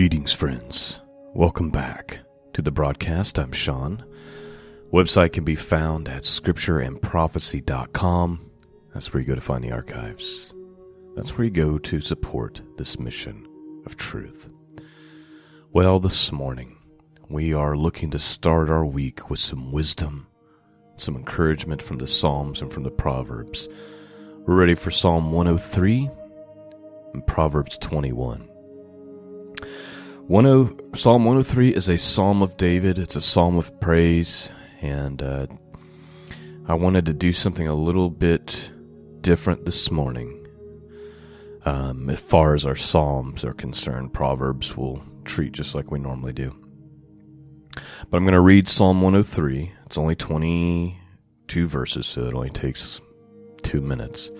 Greetings, friends. Welcome back to the broadcast. I'm Shawn. Website can be found at scriptureandprophecy.com. That's where you go to find the archives. That's where you go to support this mission of truth. Well, this morning, we are looking to start our week with some wisdom, some encouragement from the Psalms and from the Proverbs. We're ready for Psalm 103 and Proverbs 21. 10, psalm 103 is a psalm of David. It's a psalm of praise, and uh, I wanted to do something a little bit different this morning. Um, as far as our psalms are concerned, Proverbs will treat just like we normally do. But I'm going to read Psalm 103. It's only 22 verses, so it only takes two minutes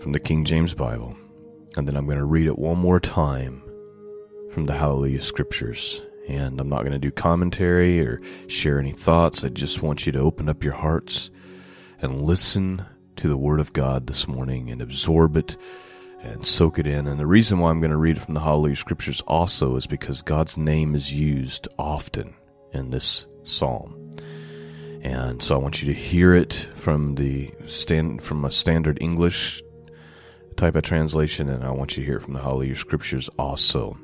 from the King James Bible. And then I'm going to read it one more time from the Hallelujah Scriptures. And I'm not going to do commentary or share any thoughts. I just want you to open up your hearts and listen to the Word of God this morning and absorb it and soak it in. And the reason why I'm going to read from the Hallelujah Scriptures also is because God's name is used often in this psalm. And so I want you to hear it from the stand from a standard English type of translation, and I want you to hear it from the Hallelujah Scriptures also.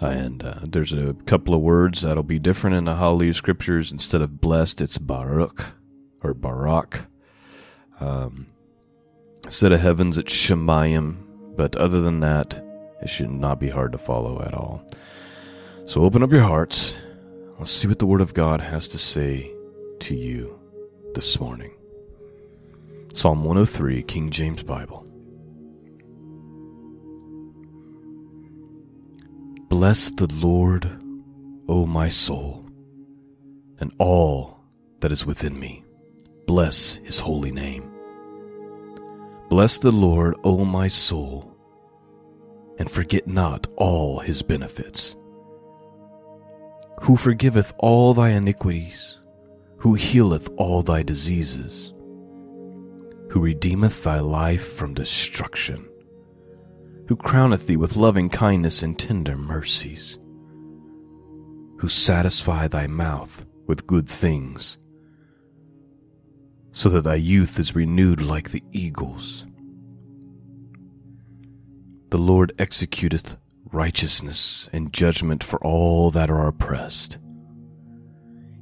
And uh, there's a couple of words that'll be different in the Hallelujah Scriptures. Instead of blessed, it's Baruch or Barak. Um, instead of heavens, it's Shemayim. But other than that, it should not be hard to follow at all. So open up your hearts. Let's see what the Word of God has to say to you this morning. Psalm 103, King James Bible. Bless the Lord, O my soul, and all that is within me. Bless his holy name. Bless the Lord, O my soul, and forget not all his benefits. Who forgiveth all thy iniquities, who healeth all thy diseases, who redeemeth thy life from destruction who crowneth thee with loving kindness and tender mercies, who satisfy thy mouth with good things, so that thy youth is renewed like the eagles. The Lord executeth righteousness and judgment for all that are oppressed.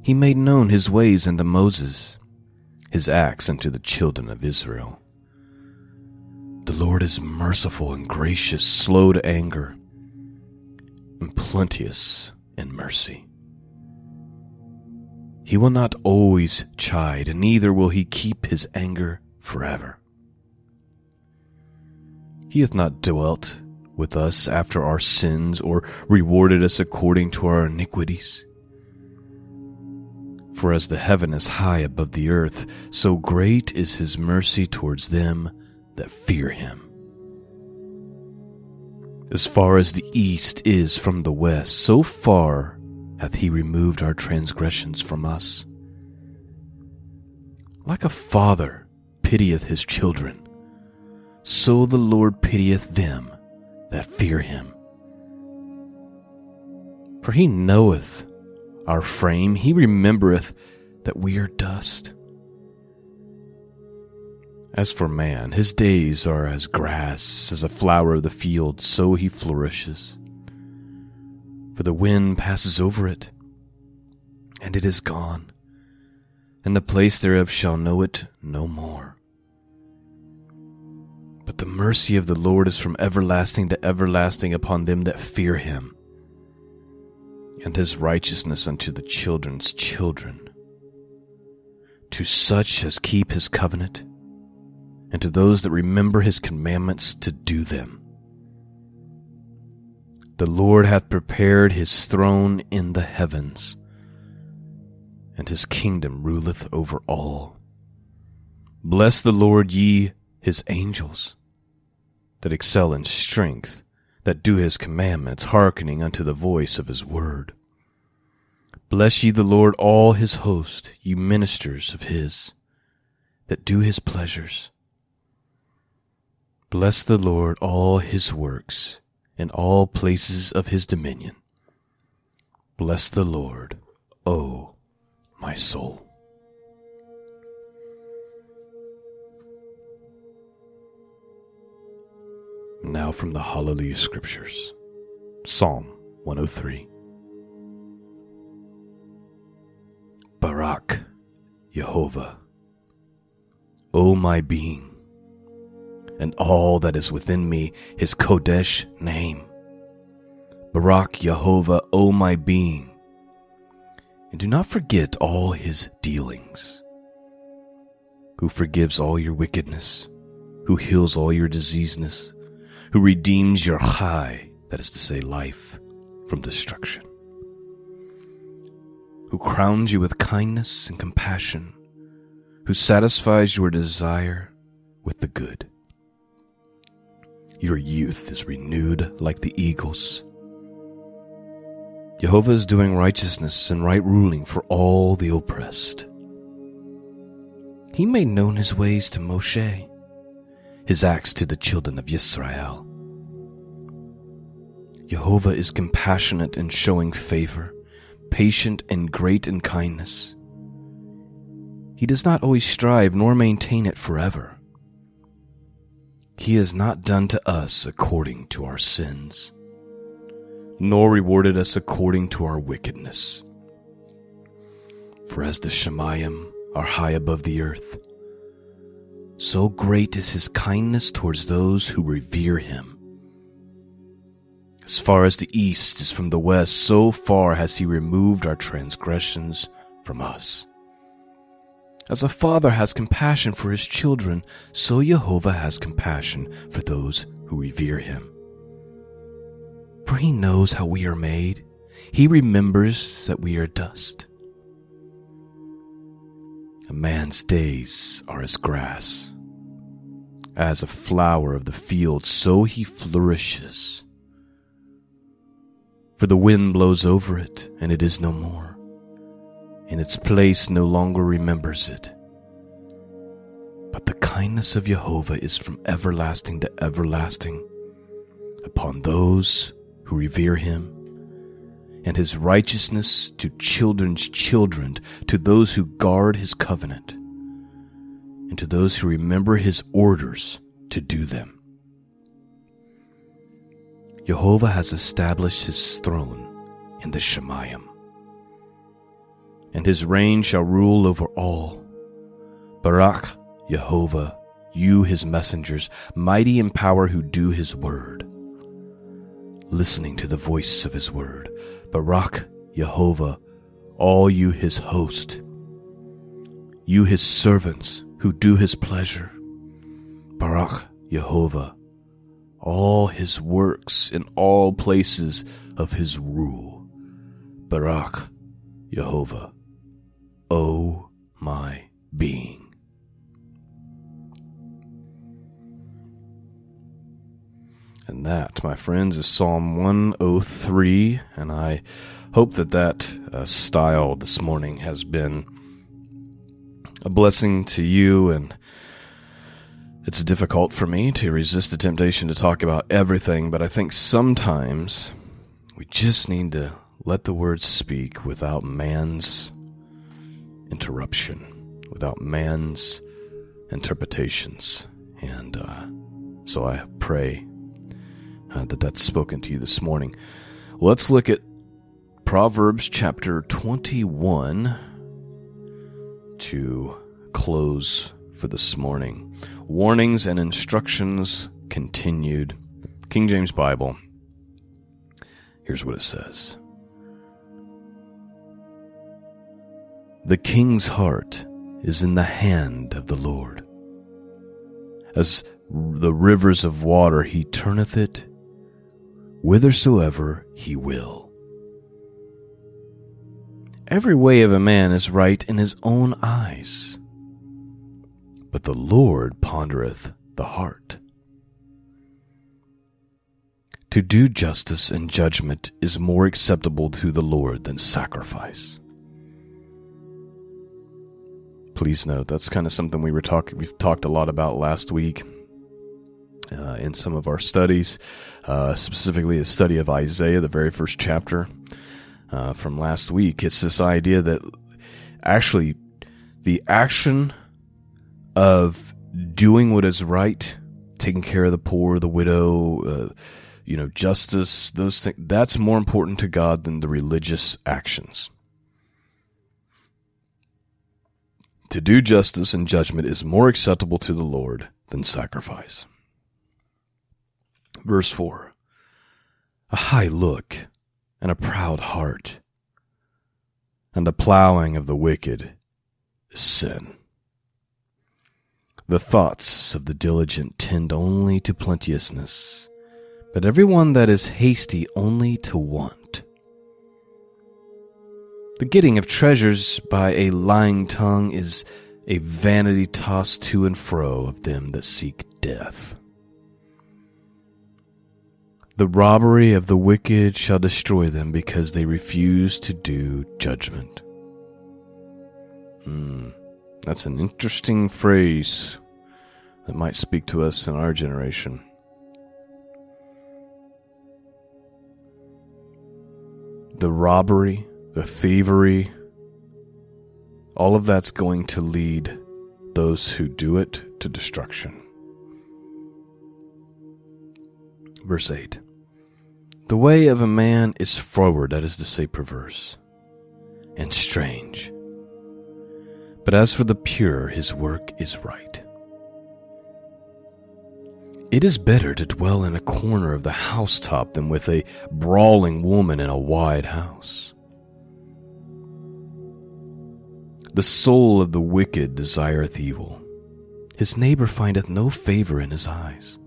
He made known his ways unto Moses, his acts unto the children of Israel. The Lord is merciful and gracious, slow to anger, and plenteous in mercy. He will not always chide, and neither will he keep his anger forever. He hath not dwelt with us after our sins, or rewarded us according to our iniquities. For as the heaven is high above the earth, so great is his mercy towards them that fear him. As far as the east is from the west, so far hath he removed our transgressions from us. Like a father pitieth his children, so the Lord pitieth them that fear him. For he knoweth our frame, he remembereth that we are dust. As for man, his days are as grass, as a flower of the field, so he flourishes. For the wind passes over it, and it is gone, and the place thereof shall know it no more. But the mercy of the Lord is from everlasting to everlasting upon them that fear him, and his righteousness unto the children's children, to such as keep his covenant and to those that remember his commandments to do them. The Lord hath prepared his throne in the heavens, and his kingdom ruleth over all. Bless the Lord, ye his angels, that excel in strength, that do his commandments, hearkening unto the voice of his word. Bless ye the Lord, all his host, ye ministers of his, that do his pleasures. Bless the Lord, all his works, in all places of his dominion. Bless the Lord, O my soul. Now from the Hallelujah Scriptures Psalm 103. Barak, Jehovah, O my being, and all that is within me, his Kodesh name. Barak, Yehovah, O my being, and do not forget all his dealings, who forgives all your wickedness, who heals all your diseaseness, who redeems your chai, that is to say, life, from destruction, who crowns you with kindness and compassion, who satisfies your desire with the good. Your youth is renewed like the eagles. Jehovah is doing righteousness and right ruling for all the oppressed. He made known his ways to Moshe, his acts to the children of Israel. Jehovah is compassionate in showing favor, patient and great in kindness. He does not always strive nor maintain it forever. He has not done to us according to our sins, nor rewarded us according to our wickedness. For as the Shemayim are high above the earth, so great is his kindness towards those who revere him. As far as the east is from the west, so far has he removed our transgressions from us. As a father has compassion for his children, so Jehovah has compassion for those who revere him. For he knows how we are made, he remembers that we are dust. A man's days are as grass. As a flower of the field, so he flourishes for the wind blows over it, and it is no more. In its place no longer remembers it. But the kindness of Jehovah is from everlasting to everlasting upon those who revere him, and his righteousness to children's children, to those who guard his covenant, and to those who remember his orders to do them. Jehovah has established his throne in the Shemayim, and his reign shall rule over all. Barak, Jehovah, you his messengers, mighty in power who do his word. Listening to the voice of his word, Barak, Jehovah, all you his host, you his servants who do his pleasure. Barak, Jehovah, all his works in all places of his rule. Barak, Jehovah, O my being. And that, my friends, is Psalm 103, and I hope that that uh, style this morning has been a blessing to you and it's difficult for me to resist the temptation to talk about everything, but I think sometimes we just need to let the words speak without man's interruption, without man's interpretations. And uh, so I pray uh, that that's spoken to you this morning. Let's look at Proverbs chapter 21 to close for this morning. Warnings and instructions continued. King James Bible. Here's what it says The king's heart is in the hand of the Lord. As the rivers of water, he turneth it whithersoever he will. Every way of a man is right in his own eyes but the Lord pondereth the heart. To do justice and judgment is more acceptable to the Lord than sacrifice. Please note that's kind of something we were talking we've talked a lot about last week. uh, in some of our studies, uh, specifically the study of Isaiah, the very first chapter uh, from last week. It's this idea that actually the action of doing what is right, taking care of the poor, the widow, uh, you know, justice, those things, that's more important to God than the religious actions. To do justice and judgment is more acceptable to the Lord than sacrifice. Verse 4 A high look and a proud heart, and the plowing of the wicked is sin. The thoughts of the diligent tend only to plenteousness, but every one that is hasty only to want. The getting of treasures by a lying tongue is a vanity tossed to and fro of them that seek death. The robbery of the wicked shall destroy them because they refuse to do judgment. Hmm, that's an interesting phrase that might speak to us in our generation. The robbery, the thievery, all of that's going to lead those who do it to destruction. Verse 8 The way of a man is forward, that is to say, perverse, and strange. But as for the pure, his work is right. It is better to dwell in a corner of the housetop than with a brawling woman in a wide house. The soul of the wicked desireth evil. His neighbor findeth no favor in his eyes.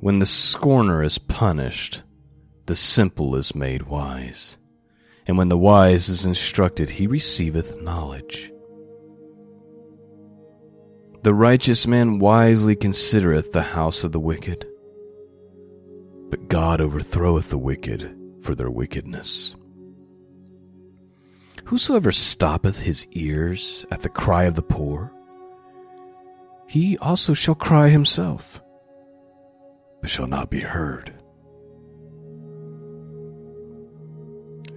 When the scorner is punished, the simple is made wise. And when the wise is instructed, he receiveth knowledge. The righteous man wisely considereth the house of the wicked, but God overthroweth the wicked for their wickedness. Whosoever stoppeth his ears at the cry of the poor, he also shall cry himself, but shall not be heard.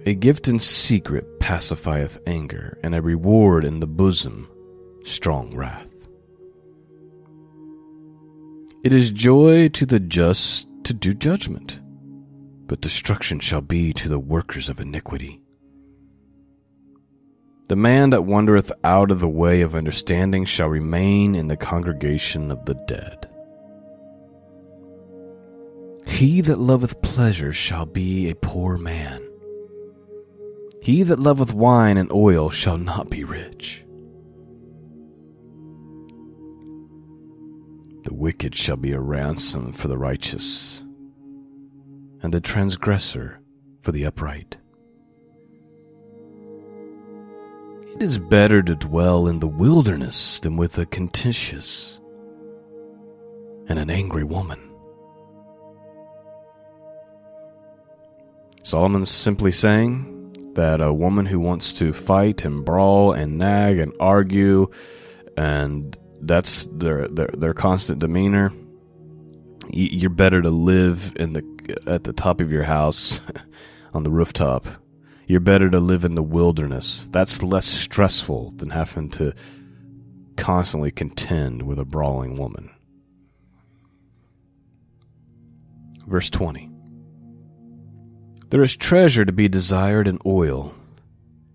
A gift in secret pacifieth anger, and a reward in the bosom strong wrath. It is joy to the just to do judgment, but destruction shall be to the workers of iniquity. The man that wandereth out of the way of understanding shall remain in the congregation of the dead. He that loveth pleasure shall be a poor man. He that loveth wine and oil shall not be rich. The wicked shall be a ransom for the righteous, and the transgressor for the upright. It is better to dwell in the wilderness than with a contentious and an angry woman. Solomon's simply saying that a woman who wants to fight and brawl and nag and argue and that's their their, their constant demeanor you're better to live in the at the top of your house on the rooftop you're better to live in the wilderness. That's less stressful than having to constantly contend with a brawling woman. Verse 20 There is treasure to be desired in oil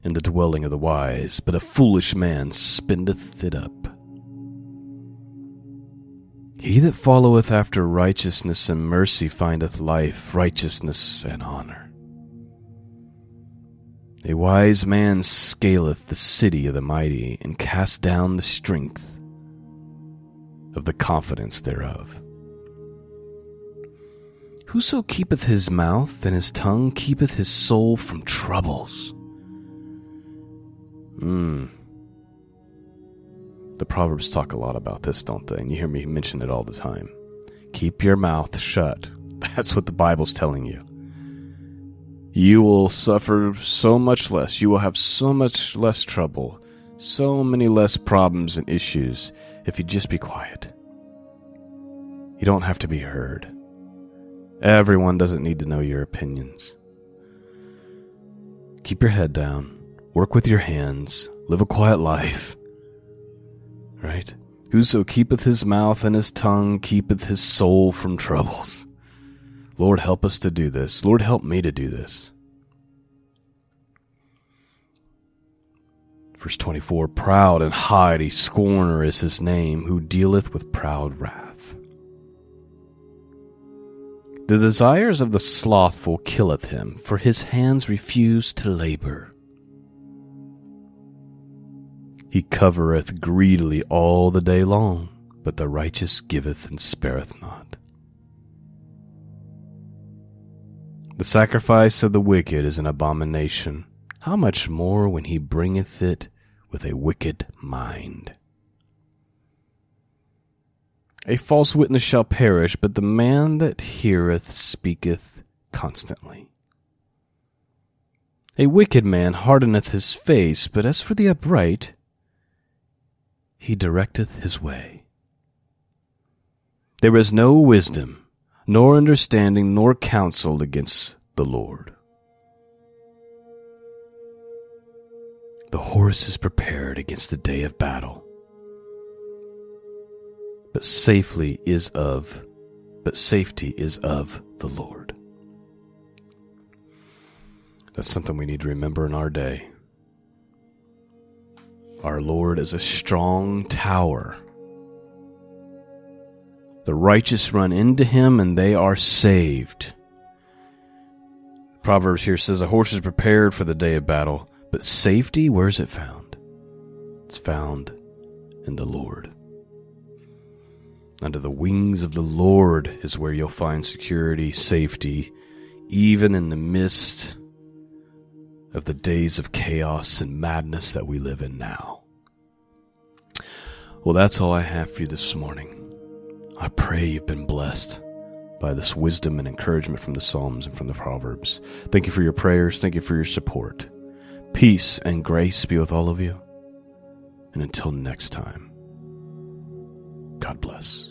in the dwelling of the wise, but a foolish man spendeth it up. He that followeth after righteousness and mercy findeth life, righteousness, and honor. A wise man scaleth the city of the mighty, and cast down the strength of the confidence thereof. Whoso keepeth his mouth and his tongue keepeth his soul from troubles. Hmm. The Proverbs talk a lot about this, don't they? And you hear me mention it all the time. Keep your mouth shut. That's what the Bible's telling you you will suffer so much less. You will have so much less trouble, so many less problems and issues if you just be quiet. You don't have to be heard. Everyone doesn't need to know your opinions. Keep your head down, work with your hands, live a quiet life. Right? Whoso keepeth his mouth and his tongue keepeth his soul from troubles. Lord, help us to do this. Lord, help me to do this. Verse 24 Proud and haughty scorner is his name, who dealeth with proud wrath. The desires of the slothful killeth him, for his hands refuse to labor. He covereth greedily all the day long, but the righteous giveth and spareth not. The sacrifice of the wicked is an abomination. How much more when he bringeth it with a wicked mind? A false witness shall perish, but the man that heareth speaketh constantly. A wicked man hardeneth his face, but as for the upright, he directeth his way. There is no wisdom, nor understanding, nor counsel against the Lord. The horse is prepared against the day of battle, but safely is of, but safety is of the Lord. That's something we need to remember in our day. Our Lord is a strong tower. The righteous run into him and they are saved. Proverbs here says a horse is prepared for the day of battle, but safety, where is it found? It's found in the Lord. Under the wings of the Lord is where you'll find security, safety, even in the midst of the days of chaos and madness that we live in now. Well, that's all I have for you this morning. I pray you've been blessed by this wisdom and encouragement from the Psalms and from the Proverbs. Thank you for your prayers. Thank you for your support. Peace and grace be with all of you. And until next time, God bless.